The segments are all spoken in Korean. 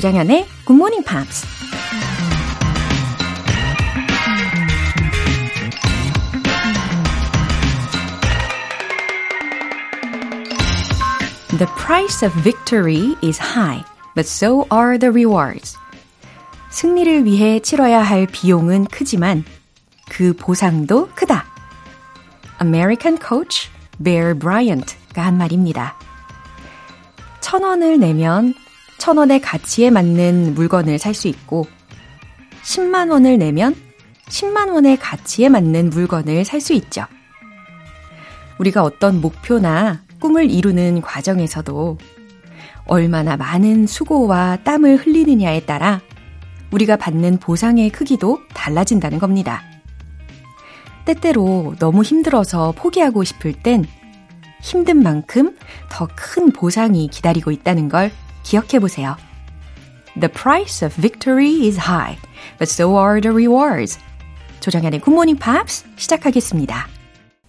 조장현의 Good Morning Pops. The price of victory is high, but so are the rewards. 승리를 위해 치러야 할 비용은 크지만 그 보상도 크다. American coach Bear Bryant가 한 말입니다. 천 원을 내면 천 원의 가치에 맞는 물건을 살 수 있고, 10만 원을 내면 10만 원의 가치에 맞는 물건을 살 수 있죠. 우리가 어떤 목표나 꿈을 이루는 과정에서도 얼마나 많은 수고와 땀을 흘리느냐에 따라 우리가 받는 보상의 크기도 달라진다는 겁니다. 때때로 너무 힘들어서 포기하고 싶을 땐 힘든 만큼 더 큰 보상이 기다리고 있다는 걸 기억해 보세요. The price of victory is high, but so are the rewards. 조정현의 Morning Pops 시작하겠습니다.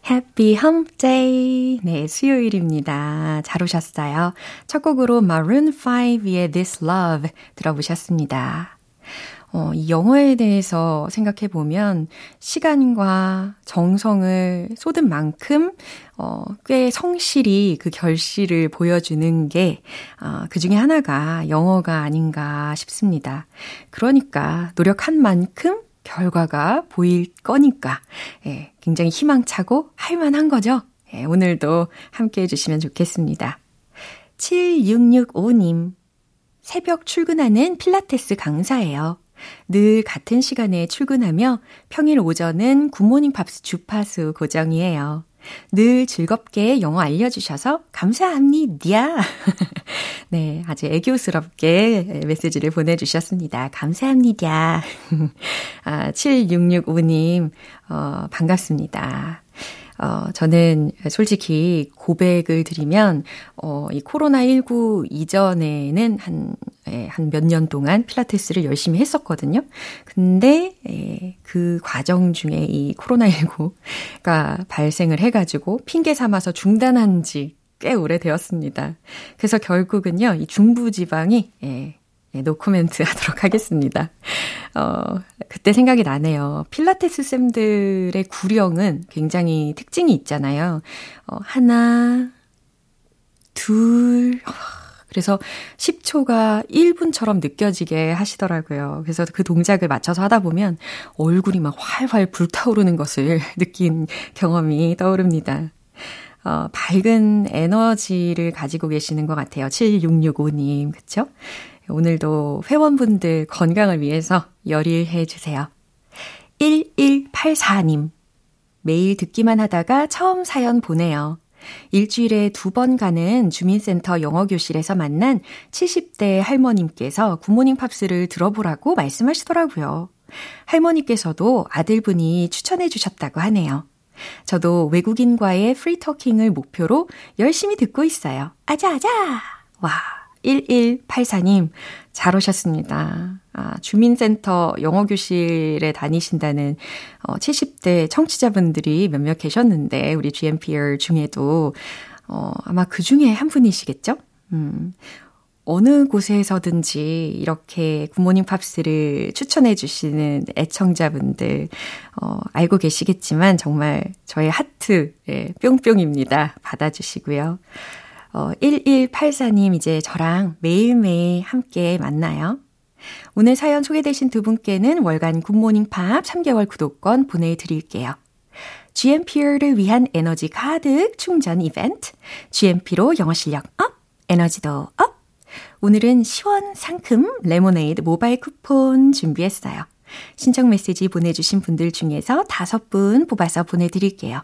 Happy Hump Day. 네, 수요일입니다. 잘 오셨어요. 첫 곡으로 Maroon 5의 This Love 들어보셨습니다. 어, 이 영어에 대해서 생각해 보면 시간과 정성을 쏟은 만큼 어, 꽤 성실히 그 결실을 보여주는 게, 어, 그 중에 하나가 영어가 아닌가 싶습니다. 그러니까 노력한 만큼 결과가 보일 거니까, 예, 굉장히 희망차고 할만한 거죠. 예, 오늘도 함께 해주시면 좋겠습니다. 7665님. 새벽 출근하는 필라테스 강사예요. 늘 같은 시간에 출근하며 평일 오전은 굿모닝 팝스 주파수 고정이에요. 늘 즐겁게 영어 알려주셔서 감사합니다. 네, 아주 애교스럽게 메시지를 보내주셨습니다. 감사합니다. 아, 7665님, 어, 반갑습니다. 어, 저는 솔직히 고백을 드리면, 어, 이 코로나19 이전에는 한, 예, 한몇 년 동안 필라테스를 열심히 했었거든요. 근데, 예, 그 과정 중에 이 코로나19가 발생을 해가지고 핑계 삼아서 중단한 지 꽤 오래되었습니다. 그래서 결국은요, 이 중부지방이, 예, 예, 노코멘트 하도록 하겠습니다. 어, 그때 생각이 나네요. 필라테스 쌤들의 구령은 굉장히 특징이 있잖아요. 어, 하나, 둘, 그래서 10초가 1분처럼 느껴지게 하시더라고요. 그래서 그 동작을 맞춰서 하다 보면 얼굴이 막 활활 불타오르는 것을 느낀 경험이 떠오릅니다. 어, 밝은 에너지를 가지고 계시는 것 같아요. 7665님, 그쵸? 오늘도 회원분들 건강을 위해서 열일해 주세요. 1184님. 매일 듣기만 하다가 처음 사연 보내요. 일주일에 두 번 가는 주민센터 영어교실에서 만난 70대 할머님께서 굿모닝 팝스를 들어보라고 말씀하시더라고요. 할머니께서도 아들분이 추천해 주셨다고 하네요. 저도 외국인과의 프리터킹을 목표로 열심히 듣고 있어요. 아자아자! 와, 1184님, 잘 오셨습니다. 아, 주민센터 영어교실에 다니신다는 어, 70대 청취자분들이 몇몇 계셨는데, 우리 GMPR 중에도, 어, 아마 그 중에 한 분이시겠죠? 음, 어느 곳에서든지 이렇게 굿모닝 팝스를 추천해 주시는 애청자분들, 어, 알고 계시겠지만 정말 저의 하트, 예, 뿅뿅입니다. 받아주시고요. 어, 1184님 이제 저랑 매일매일 함께 만나요. 오늘 사연 소개되신 두 분께는 월간 굿모닝 팝 3개월 구독권 보내드릴게요. GMP를 위한 에너지 가득 충전 이벤트. GMP로 영어 실력 up, 에너지도 up. 오늘은 시원 상큼 레모네이드 모바일 쿠폰 준비했어요. 신청 메시지 보내주신 분들 중에서 다섯 분 뽑아서 보내드릴게요.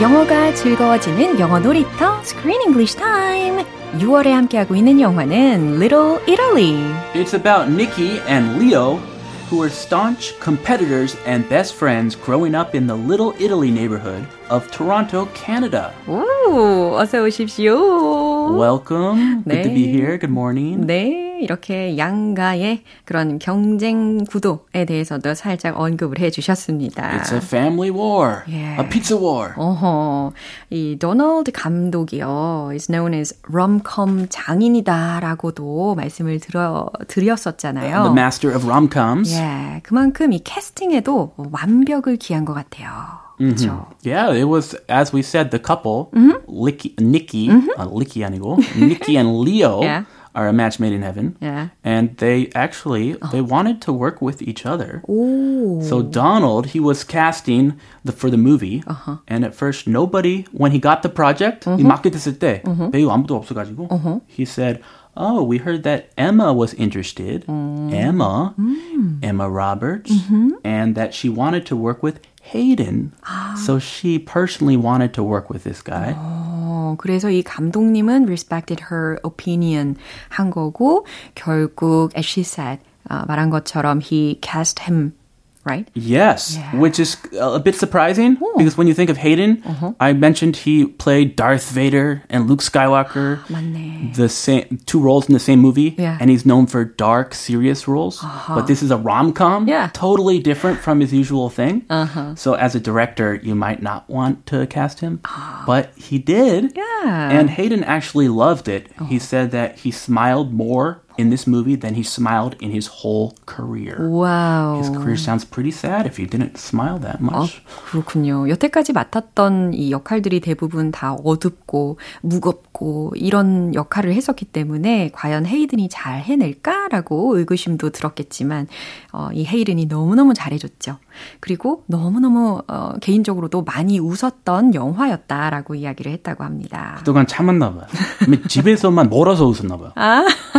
영어가 즐거워지는 영어 놀이터 Screen English Time. 6월에 함께하고 있는 영화는 Little Italy. It's about Nikki and Leo, who are staunch competitors and best friends growing up in the Little Italy neighborhood of Toronto, Canada. 오, 어서 오십시오. Welcome. Good to be 네. here. Good morning. 네, 이렇게 양가의 그런 경쟁 구도에 대해서도 살짝 언급을 해 주셨습니다. It's a family war, Yeah. a pizza war. 어허, 이 도널드 감독이요, is known as rom-com 장인이다라고도 말씀을 들어 드렸었잖아요. The master of rom-coms. 예, 그만큼 이 캐스팅에도 완벽을 기한 것 같아요. 그렇죠. Yeah, it was as we said, the couple, Mm-hmm. Licky, Nikki, uh, Licky 아니고, Nikki and Leo Yeah. are a match made in heaven. Yeah. And they actually they wanted to work with each other. 오, So Donald, he was casting the, for the movie, and at first nobody, when he got the project, 이 맡게 됐을 때 배우 아무도 없어가지고, he said, "Oh, we heard that Emma was interested, Emma, Emma Roberts, and that she wanted to work with Hayden. So she personally wanted to work with this guy." 어, 그래서 이 감독님은 respected her opinion 한 거고 결국 as she said 아, 말한 것처럼 he cast him right? Yes, Yeah. which is uh, a bit surprising because when you think of Hayden, uh-huh. I mentioned he played Darth Vader and Luke Skywalker. the same two roles in the same movie Yeah. and he's known for dark serious roles uh-huh. but this is a rom-com Yeah. totally different from his usual thing Uh-huh. so as a director you might not want to cast him ah. but he did Yeah. and hayden actually loved it he uh-huh. said that he smiled more in this movie than he smiled in his whole career 와우. his career sounds pretty sad if he didn't smile that 아, much 그렇군요. 여태까지 맡았던 이 역할들이 대부분 다 어둡고 무겁고 이런 역할을 했었기 때문에 과연 헤이든이 잘 해낼까라고 의구심도 들었겠지만 어, 이 헤이든이 너무너무 잘해줬죠. 그리고 너무너무 어, 개인적으로도 많이 웃었던 영화였다라고 이야기를 했다고 합니다. 그동안 참았나 봐요. 집에서만 멀어서 웃었나 봐요.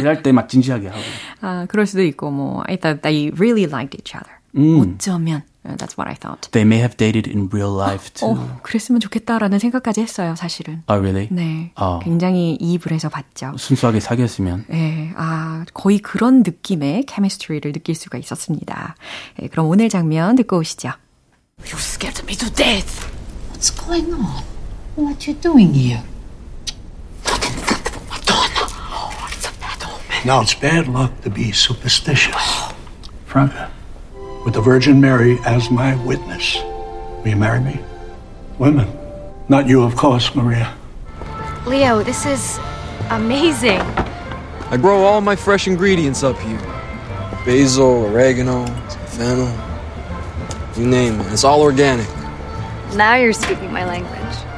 일할 때 막 진지하게 하고. 아, 그럴 수도 있고 뭐 I thought they really liked each other. 어쩌면 uh, that's what I thought. They may have dated in real life too. 어, 그랬으면 좋겠다라는 생각까지 했어요, 사실은. Oh, really? 네. 어. 굉장히 이입을 해서 봤죠. 순수하게 사귀었으면. 네, 아, 거의 그런 느낌의 케미스트리를 느낄 수가 있었습니다. 네, 그럼 오늘 장면 듣고 오시죠. You scared me to death. What's going on? What you doing here? It's a bad omen. Now, it's bad luck to be superstitious. Franca, with the Virgin Mary as my witness, will you marry me? Women. Not you, of course, Maria. Leo, this is amazing. I grow all my fresh ingredients up here basil, oregano, fennel, you name it. It's all organic. Now you're speaking my language.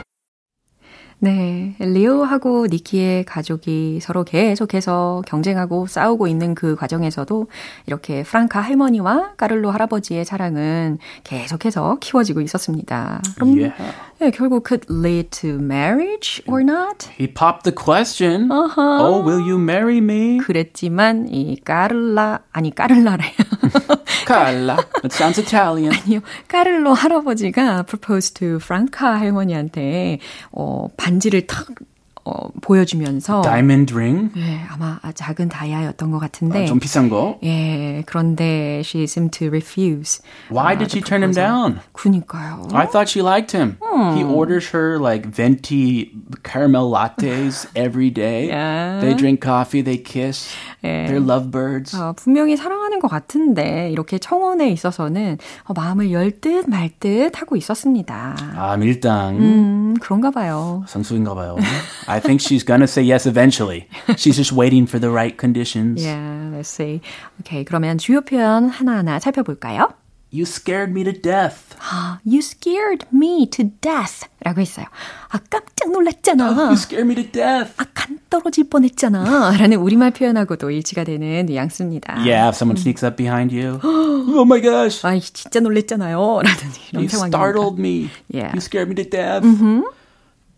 네, 리오하고 니키의 가족이 서로 계속해서 경쟁하고 싸우고 있는 그 과정에서도 이렇게 프랑카 할머니와 까를로 할아버지의 사랑은 계속해서 키워지고 있었습니다. 그럼 Yeah. 네, 결국 could lead to marriage or not? He popped the question. Oh, will you marry me? 그랬지만 이 까를라 아니 까를라래 Carla. That sounds Italian. 아니요 까를로 할아버지가 propose to 프랑카 할머니한테 어 반 지를 탁 어, 보여주면서 Diamond ring. 네, 아마 작은 다이아였던 것 같은데 아, 좀 비싼 거. 예 그런데 she seemed to refuse. Why 아, did she turn him down? 그니까요. I thought she liked him. He orders her like venti caramel lattes every day. Yeah. They drink coffee, they kiss. 예. They're lovebirds. 어, 분명히 사랑하는 것 같은데 이렇게 청혼에 있어서는 어, 마음을 열듯 말듯 하고 있었습니다. 아, 밀당. 음 그런가 봐요. 선수인가 봐요. I think she's gonna say yes eventually. She's just waiting for the right conditions. Yeah, let's see. 오케이, 그러면 주요 표현 하나하나 살펴볼까요? You scared me to death. 아, you scared me to death 라고 했어요. 아, 깜짝 놀랐잖아. You scared me to death. 아, 간 떨어질 뻔했잖아. 라는 우리말 표현하고도 일치가 되는 뉘앙스입니다. Yeah, if someone sneaks up behind you. oh my gosh. 아이, 진짜 놀랬잖아요. 라는 이런 You 상황입니다. startled me. Yeah. You scared me to death.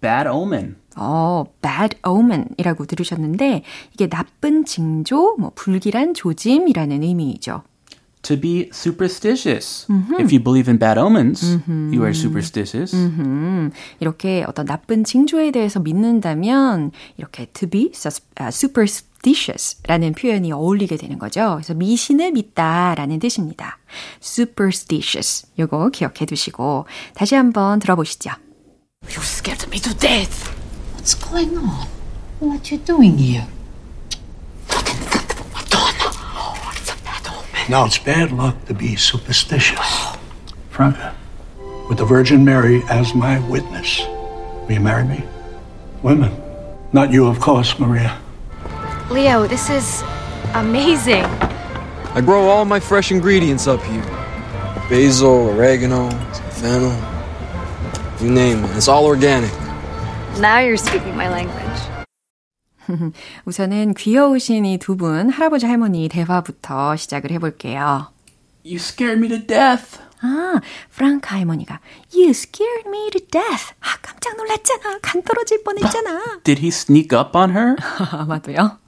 Bad omen. 어, bad omen이라고 들으셨는데 이게 나쁜 징조, 뭐 불길한 조짐이라는 의미이죠. To be superstitious. If you believe in bad omens, you are superstitious. 음, 이렇게 어떤 나쁜 징조에 대해서 믿는다면 이렇게 to be sus- 아, superstitious라는 표현이 어울리게 되는 거죠. 그래서 미신을 믿다라는 뜻입니다. superstitious. 요거 기억해 두시고 다시 한번 들어보시죠. You scared me to death. What's going on? What you doing here? Now, it's bad luck to be superstitious. Franca, with the Virgin Mary as my witness, will you marry me? Women. Not you, of course, Maria. Leo, this is amazing. I grow all my fresh ingredients up here basil, oregano, fennel. You name it. It's all organic. Now you're speaking my language. 우선은 귀여우신 이 두 분 할아버지 할머니 대화부터 시작을 해볼게요. You scared me to death. 아, 프랑크 할머니가 You scared me to death. 아, 깜짝 놀랐잖아. 간 떨어질 뻔했잖아. Did he sneak up on her? 아마도요.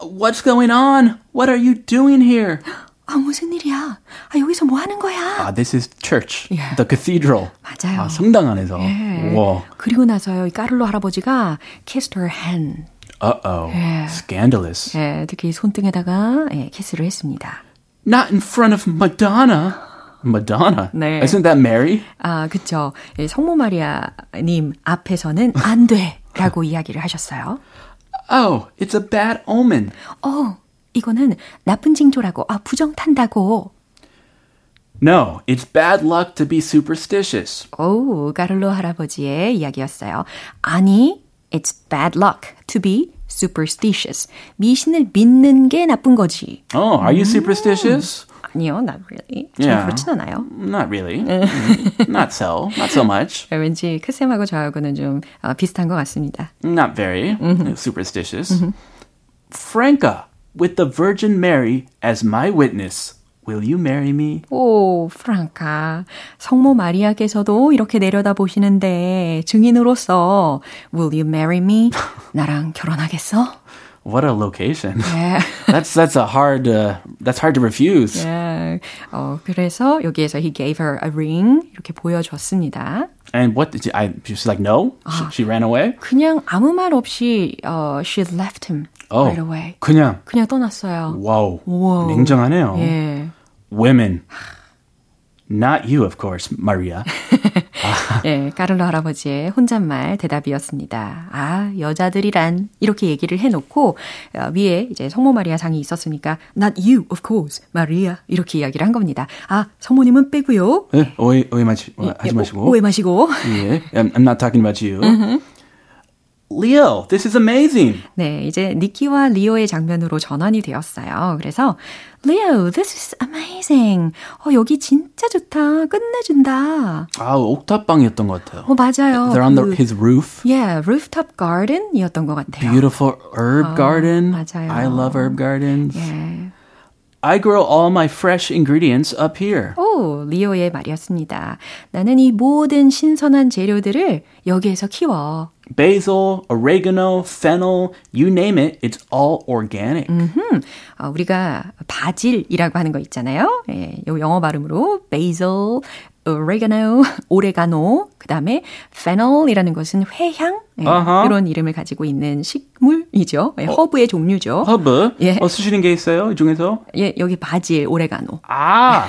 What's going on? What are you doing here? 아, 무슨 일이야? 아, 여기서 뭐 하는 거야? Ah, this is church, Yeah. the cathedral. 맞아요. 아, 성당 안에서. 예. 와. 그리고 나서요, 이 까를로 할아버지가 kissed her hand. Uh-oh. Yeah. Scandalous. 예, 특히 손등에다가 예, 키스를 했습니다. Not in front of Madonna. Madonna? 네. Isn't that Mary? 아, 그쵸. 예, 성모 마리아님 앞에서는 안 돼. 라고 이야기를 하셨어요. Oh, it's a bad omen. 어, 이거는 나쁜 징조라고. 아, 부정 탄다고. No, it's bad luck to be superstitious. 오, 까를로 할아버지의 이야기였어요. 아니, it's bad luck to be superstitious. 미신을 믿는 게 나쁜 거지. Oh, are you superstitious? 아니요, not really. 전 Yeah. 그렇진 않아요. Not really. Mm, not so. Not so much. 왠지 크쌤하고 저하고는 좀 어, 비슷한 것 같습니다. Not very superstitious. Franca, with the Virgin Mary as my witness, Will you marry me? 오, 프랑카. 성모 마리아께서도 이렇게 내려다 보시는데 증인으로서 Will you marry me? 나랑 결혼하겠어? What a location. 예. that's that's a hard uh, that's hard to refuse. 예. 어, 그래서 여기에서 he gave her a ring 이렇게 보여줬습니다. And what did she, I? She's like no. She, she ran away. 그냥 아무 말 없이 어, she left him Oh, right away. 그냥 그냥 떠났어요. wow. Wow. 냉정하네요. 예. Women. Not you, of course, Maria. 예, 까를로 할아버지의 혼잣말 대답이었습니다. 아, 여자들이란 이렇게 얘기를 해놓고 어, 위에 이제 성모 마리아 상이 있었으니까 not you, of course, 마리아 이렇게 이야기를 한 겁니다. 아, 성모님은 빼고요. 예, 오해 오해 마시, 예, 하지 마시고. 오, 오해 마시고. 예, I'm, I'm not talking about you. Leo, this is amazing. 네, 이제 니키와 리오의 장면으로 전환이 되었어요. 그래서 Leo, this is amazing. 어, 여기 진짜 좋다. 끝내준다. 아, 옥탑방이었던 것 같아요. 어, 맞아요. They're on the, 그, his roof. yeah, rooftop garden이었던 것 같아요. Beautiful herb garden. 맞아요. I love herb gardens. 예. I grow all my fresh ingredients up here. 오, 리오의 말이었습니다. 나는 이 모든 신선한 재료들을 여기에서 키워. Basil, oregano, fennel, you name it, it's all organic. 음, 어, 우리가 바질이라고 하는 거 있잖아요. 예, 요 영어 발음으로 basil, oregano, 오레가노, 그 다음에 fennel이라는 것은 회향 예, 아하. 이런 이름을 가지고 있는 식물이죠. 예, 허브의 종류죠. 허브? 예. 어, 쓰시는 게 있어요? 이 중에서? 예, 여기 바질, 오레가노. 아,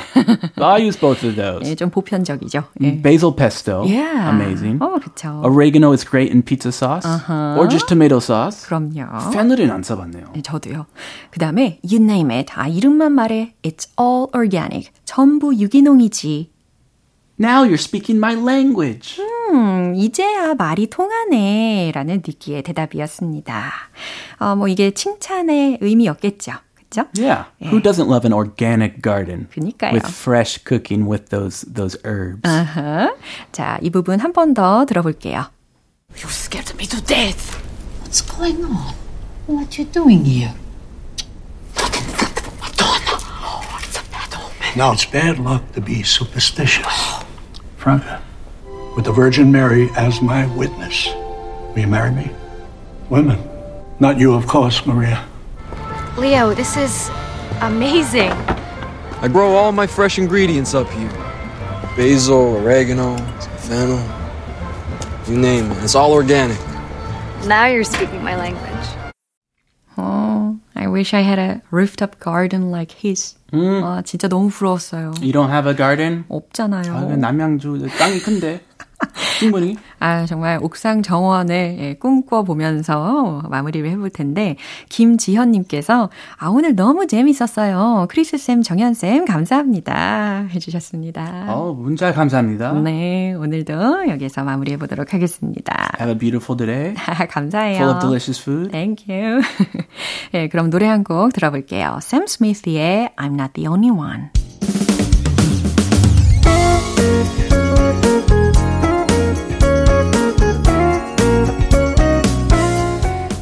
I use both of those. 예, 좀 보편적이죠. 예. Basil pesto, Yeah. amazing. 어, 그쵸. Oregano is great in pizza sauce or just tomato sauce. 그럼요. fennel은 안 써봤네요. 네, 저도요. 그 다음에 you name it. 아, 이름만 말해. It's all organic. 전부 유기농이지. Now you're speaking my language. 음, 이제야 말이 통하네. 라는 니키의 대답이었습니다. 어, 뭐 이게 칭찬의 의미였겠죠. 그쵸? Yeah. Who doesn't love an organic garden 그니까요. with fresh cooking with those those herbs? 아하. 자, 이 부분 한 번 더 들어볼게요. You scared me to death. What's going on? What you doing here? Madonna. Oh, it's a bad omen. Now, it's bad luck to be superstitious. Franca, with the Virgin Mary as my witness, will you marry me? Women. Not you, of course, Maria. Leo, this is amazing. I grow all my fresh ingredients up here basil, oregano, fennel. You name it. It's all organic. Now you're speaking my language. Oh, I wish I had a rooftop garden like his. 음. 아, 진짜 너무 부러웠어요. You don't have a garden? 없잖아요. 아, 남양주 땅이 큰데. 충분히. 아, 정말 옥상 정원을 예, 꿈꿔보면서 마무리를 해볼 텐데, 김지현님께서, 아, 오늘 너무 재밌었어요. 크리스쌤, 정현쌤, 감사합니다. 해주셨습니다. 어, 문자 감사합니다. 네, 오늘도 여기서 마무리해보도록 하겠습니다. Have a beautiful day. 감사해요. Full of delicious food. Thank you. 예, 그럼 노래 한 곡 들어볼게요. Sam Smith의 I'm Not the Only One.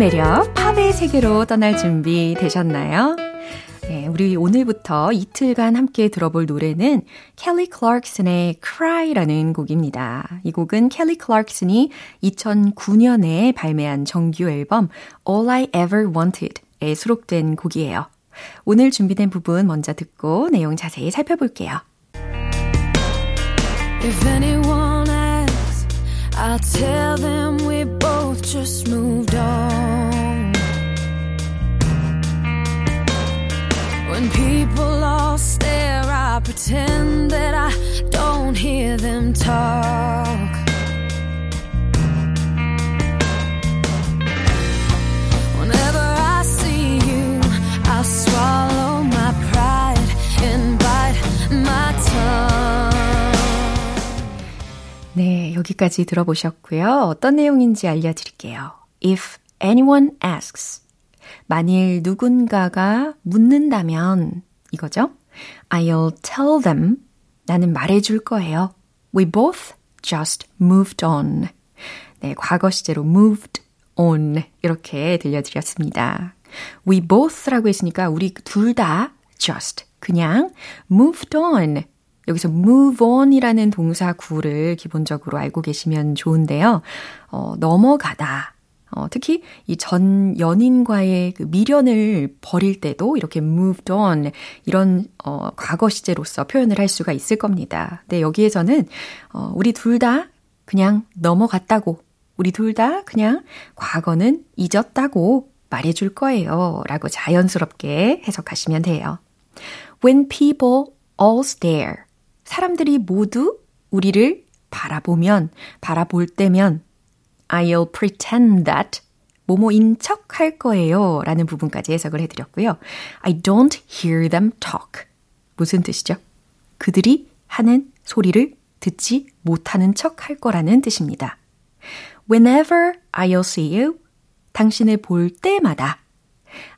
매력 팝의 세계로 떠날 준비 되셨나요? 네, 우리 오늘부터 이틀간 함께 들어볼 노래는 켈리 클락슨의 Cry라는 곡입니다. 이 곡은 켈리 클락슨이 2009년에 발매한 정규 앨범 All I Ever Wanted에 수록된 곡이에요. 오늘 준비된 부분 먼저 듣고 내용 자세히 살펴볼게요. If anyone asks, I'll tell them we both just moved on. When people all stare, I pretend that I don't hear them talk. 여기까지 들어보셨고요. 어떤 내용인지 알려드릴게요. If anyone asks, 만일 누군가가 묻는다면 이거죠. I'll tell them, 나는 말해줄 거예요. We both just moved on. 네, 과거 시제로 moved on 이렇게 들려드렸습니다. We both라고 했으니까 우리 둘 다 just 그냥 moved on 여기서 move on이라는 동사 구를 기본적으로 알고 계시면 좋은데요. 어, 넘어가다. 어, 특히 이 전 연인과의 그 미련을 버릴 때도 이렇게 moved on 이런 어, 과거 시제로서 표현을 할 수가 있을 겁니다. 근데 여기에서는 어, 우리 둘 다 그냥 넘어갔다고, 우리 둘 다 그냥 과거는 잊었다고 말해줄 거예요. 라고 자연스럽게 해석하시면 돼요. When people all stare. 사람들이 모두 우리를 바라보면, 바라볼 때면 I'll pretend that 뭐뭐인 척 할 거예요. 라는 부분까지 해석을 해드렸고요. I don't hear them talk. 무슨 뜻이죠? 그들이 하는 소리를 듣지 못하는 척 할 거라는 뜻입니다. Whenever I'll see you, 당신을 볼 때마다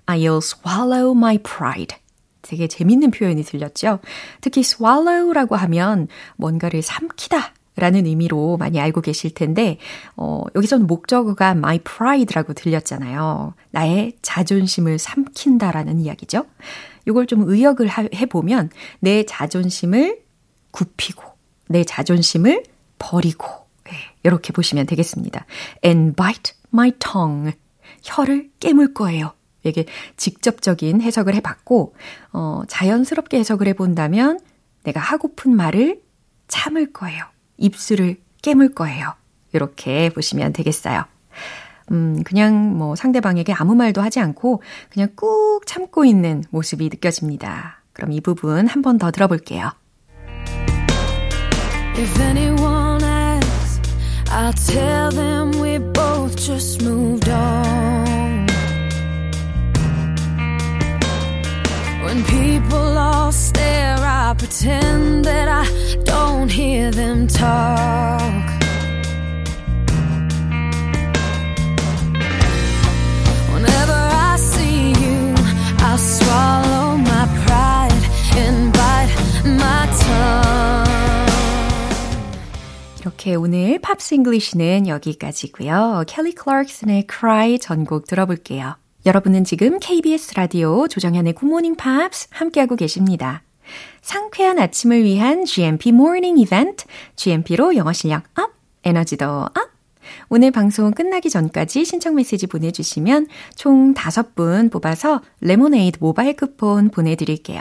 I'll swallow my pride. 되게 재밌는 표현이 들렸죠? 특히 swallow라고 하면 뭔가를 삼키다 라는 의미로 많이 알고 계실 텐데, 어, 여기서는 목적어가 my pride라고 들렸잖아요. 나의 자존심을 삼킨다라는 이야기죠. 이걸 좀 의역을 하, 해보면, 내 자존심을 굽히고, 내 자존심을 버리고, 네, 이렇게 보시면 되겠습니다. and bite my tongue. 혀를 깨물 거예요. 이게 직접적인 해석을 해봤고, 어, 자연스럽게 해석을 해본다면, 내가 하고픈 말을 참을 거예요. 입술을 깨물 거예요. 이렇게 보시면 되겠어요. 음, 그냥 뭐 상대방에게 아무 말도 하지 않고 그냥 꾹 참고 있는 모습이 느껴집니다. 그럼 이 부분 한 번 더 들어볼게요. If anyone asks, I'll tell them we both just moved on. When people all stare, I pretend that I don't hear them talk. Whenever I see you, I swallow my pride and bite my tongue. 이렇게 오늘 Pops English는 여기까지고요. 켈리 클락슨의 Cry 전곡 들어볼게요. 여러분은 지금 KBS 라디오 조정현의 굿모닝 팝스 함께하고 계십니다. 상쾌한 아침을 위한 GMP 모닝 이벤트, GMP로 영어 실력 up, 에너지도 up. 오늘 방송 끝나기 전까지 신청 메시지 보내주시면 총 5분 뽑아서 레모네이드 모바일 쿠폰 보내드릴게요.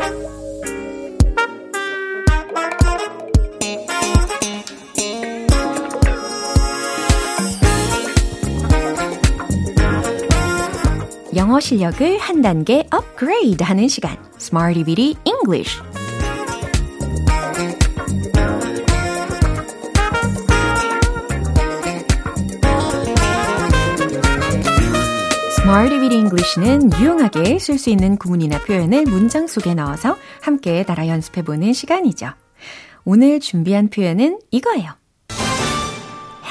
영어 실력을 한 단계 업그레이드 하는 시간 Smarty Bitty English Bitty English는 유용하게 쓸 수 있는 구문이나 표현을 문장 속에 넣어서 함께 따라 연습해보는 시간이죠. 오늘 준비한 표현은 이거예요.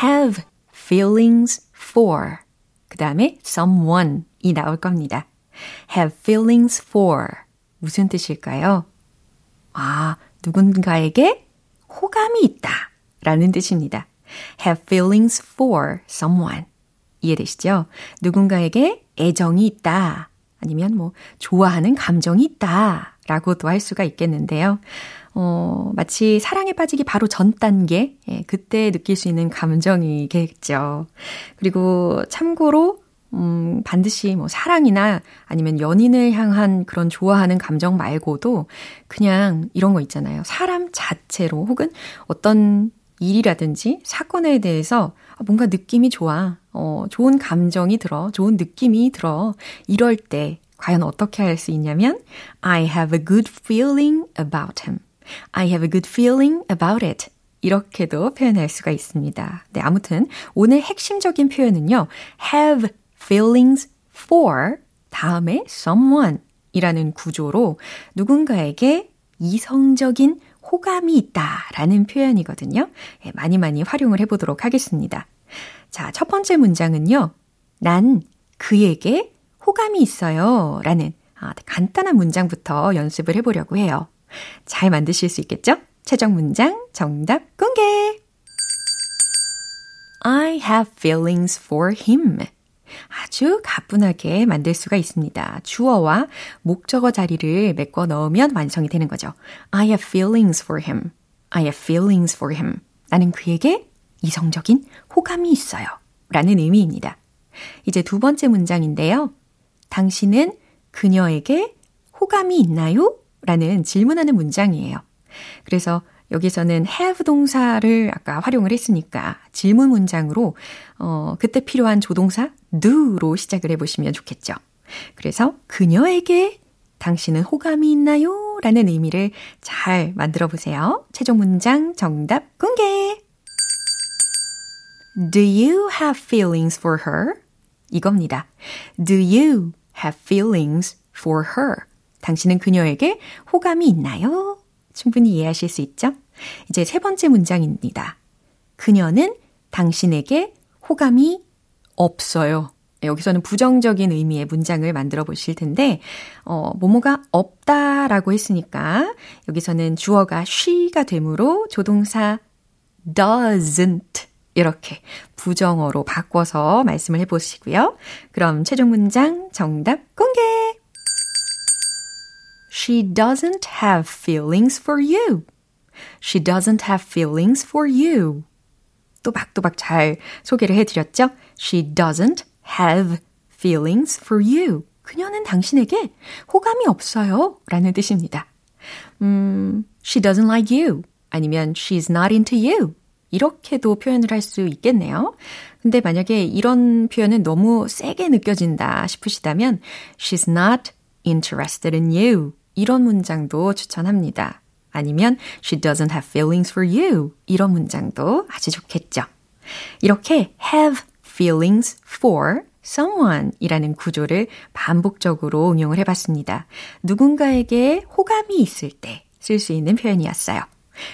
have feelings for 그 다음에 someone 이 나올 겁니다. have feelings for 무슨 뜻일까요? 아, 누군가에게 호감이 있다 라는 뜻입니다. have feelings for someone. 이해되시죠? 누군가에게 애정이 있다. 아니면 뭐, 좋아하는 감정이 있다. 라고도 할 수가 있겠는데요. 어, 마치 사랑에 빠지기 바로 전 단계, 예, 그때 느낄 수 있는 감정이겠죠. 그리고 참고로, 음, 반드시 뭐 사랑이나 아니면 연인을 향한 그런 좋아하는 감정 말고도 그냥 이런 거 있잖아요. 사람 자체로 혹은 어떤 일이라든지 사건에 대해서 뭔가 느낌이 좋아. 어, 좋은 감정이 들어. 좋은 느낌이 들어. 이럴 때 과연 어떻게 할 수 있냐면 I have a good feeling about him. I have a good feeling about it. 이렇게도 표현할 수가 있습니다. 네, 아무튼 오늘 핵심적인 표현은요. have feelings for 다음에 someone 이라는 구조로 누군가에게 이성적인 호감이 있다 라는 표현이거든요. 예, 많이 많이 활용을 해보도록 하겠습니다. 자, 첫 번째 문장은요. 난 그에게 호감이 있어요. 라는 아, 간단한 문장부터 연습을 해보려고 해요. 잘 만드실 수 있겠죠? 최종 문장 정답 공개! I have feelings for him. 아주 가뿐하게 만들 수가 있습니다. 주어와 목적어 자리를 메꿔 넣으면 완성이 되는 거죠. I have feelings for him. I have feelings for him. 나는 그에게 이성적인 호감이 있어요. 라는 의미입니다. 이제 두 번째 문장인데요. 당신은 그녀에게 호감이 있나요? 라는 질문하는 문장이에요. 그래서 여기서는 have 동사를 아까 활용을 했으니까 질문 문장으로 어, 그때 필요한 조동사 do로 시작을 해보시면 좋겠죠. 그래서 그녀에게 당신은 호감이 있나요? 라는 의미를 잘 만들어 보세요. 최종 문장 정답 공개! Do you have feelings for her? 이겁니다. Do you have feelings for her? 당신은 그녀에게 호감이 있나요? 충분히 이해하실 수 있죠? 이제 세 번째 문장입니다. 그녀는 당신에게 호감이 없어요. 여기서는 부정적인 의미의 문장을 만들어 보실 텐데, 어, 뭐뭐가 없다 라고 했으니까, 여기서는 주어가 she가 되므로 조동사 doesn't 이렇게 부정어로 바꿔서 말씀을 해보시고요. 그럼 최종 문장 정답 공개! She doesn't have feelings for you. She doesn't have feelings for you. 또박또박 잘 소개를 해드렸죠? She doesn't have feelings for you. 그녀는 당신에게 호감이 없어요. 라는 뜻입니다. 음, she doesn't like you. 아니면 she's not into you. 이렇게도 표현을 할 수 있겠네요. 근데 만약에 이런 표현은 너무 세게 느껴진다 싶으시다면 she's not interested in you. 이런 문장도 추천합니다. 아니면 she doesn't have feelings for you. 이런 문장도 아주 좋겠죠. 이렇게 have feelings for someone 이라는 구조를 반복적으로 응용을 해봤습니다. 누군가에게 호감이 있을 때 쓸 수 있는 표현이었어요.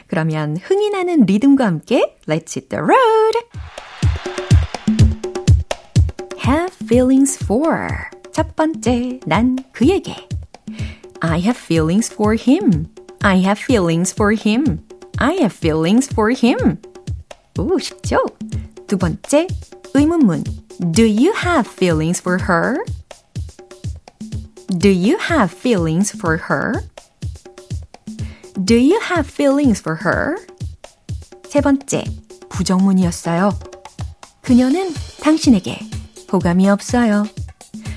그러면 흥이 나는 리듬과 함께 Let's hit the road! Have feelings for 첫 번째, 난 그에게 I have feelings for him. I have feelings for him. I have feelings for him. 오, 쉽죠? 두 번째, 의문문. Do you have feelings for her? Do you have feelings for her? Do you have feelings for her? 세 번째, 부정문이었어요. 그녀는 당신에게 호감이 없어요.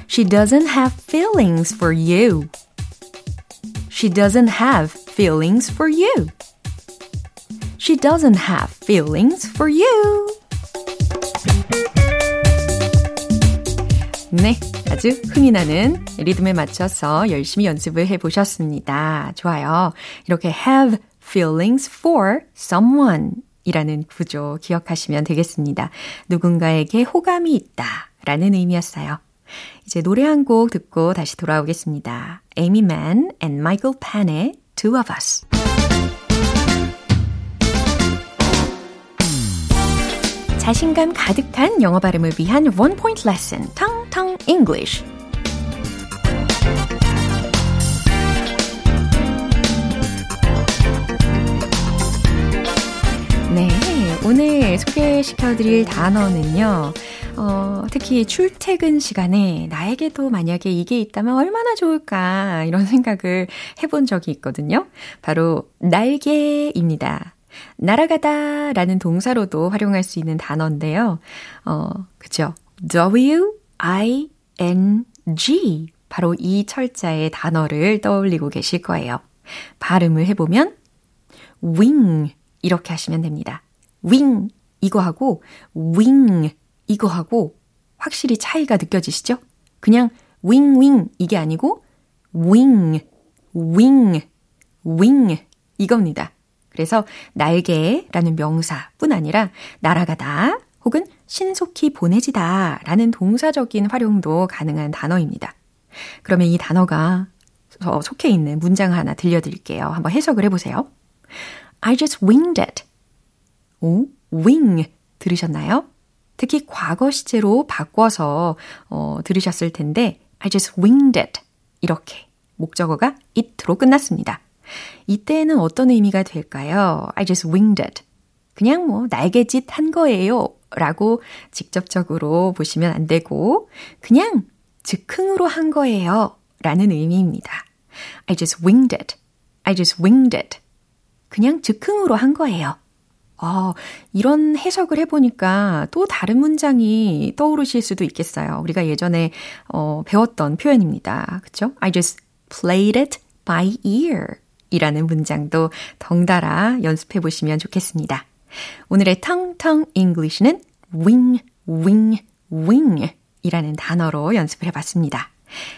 She doesn't have feelings for you. She doesn't have feelings for you. She doesn't have feelings for you. 네, 아주 흥이 나는 리듬에 맞춰서 열심히 연습을 해 보셨습니다. 좋아요. 이렇게 have feelings for someone 이라는 구조 기억하시면 되겠습니다. 누군가에게 호감이 있다 라는 의미였어요. 이제 노래 한 곡 듣고 다시 돌아오겠습니다. Amy Mann and Michael Pann의 Two of Us. 자신감 가득한 영어 발음을 위한 One Point Lesson, 텅텅 English. 네, 오늘 소개시켜드릴 단어는요. 어, 특히 출퇴근 시간에 나에게도 만약에 이게 있다면 얼마나 좋을까 이런 생각을 해본 적이 있거든요. 바로 날개입니다. 날아가다 라는 동사로도 활용할 수 있는 단어인데요. 어, 그죠? W, I, N, G. 바로 이 철자의 단어를 떠올리고 계실 거예요. 발음을 해보면, wing. 이렇게 하시면 됩니다. wing. 이거 하고, wing. 이거 하고, 확실히 차이가 느껴지시죠? 그냥 wing. 이게 아니고, wing, wing, wing. 이겁니다. 그래서 날개라는 명사뿐 아니라 날아가다 혹은 신속히 보내지다 라는 동사적인 활용도 가능한 단어입니다. 그러면 이 단어가 속해 있는 문장 하나 들려드릴게요. 한번 해석을 해보세요. I just winged it. 오, wing 들으셨나요? 특히 과거 시제로 바꿔서 어, 들으셨을 텐데 I just winged it 이렇게 목적어가 it로 끝났습니다. 이때는 어떤 의미가 될까요? I just winged it. 그냥 뭐 날개짓 한 거예요. 라고 직접적으로 보시면 안 되고 그냥 즉흥으로 한 거예요. 라는 의미입니다. I just winged it. I just winged it. 그냥 즉흥으로 한 거예요. 어, 이런 해석을 해보니까 또 다른 문장이 떠오르실 수도 있겠어요. 우리가 예전에 어, 배웠던 표현입니다. 그쵸? I just played it by ear. 이라는 문장도 덩달아 연습해 보시면 좋겠습니다. 오늘의 텅텅 English는 wing, wing, wing 이라는 단어로 연습을 해봤습니다.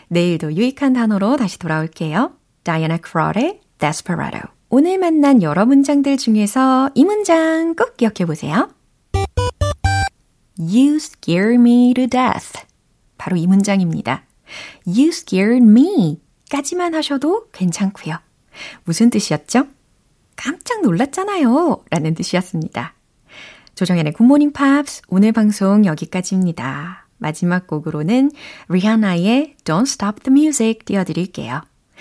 내일도 유익한 단어로 다시 돌아올게요. 다이애나 크롤의 Desperado. 오늘 만난 여러 문장들 중에서 이 문장 꼭 기억해 보세요. You scare me to death. 바로 이 문장입니다. You scared me 까지만 하셔도 괜찮고요. 무슨 뜻이었죠? 깜짝 놀랐잖아요. 라는 뜻이었습니다. 조정현의 굿모닝 팝스 오늘 방송 여기까지입니다. 마지막 곡으로는 리하나의 Don't Stop the Music 띄워드릴게요.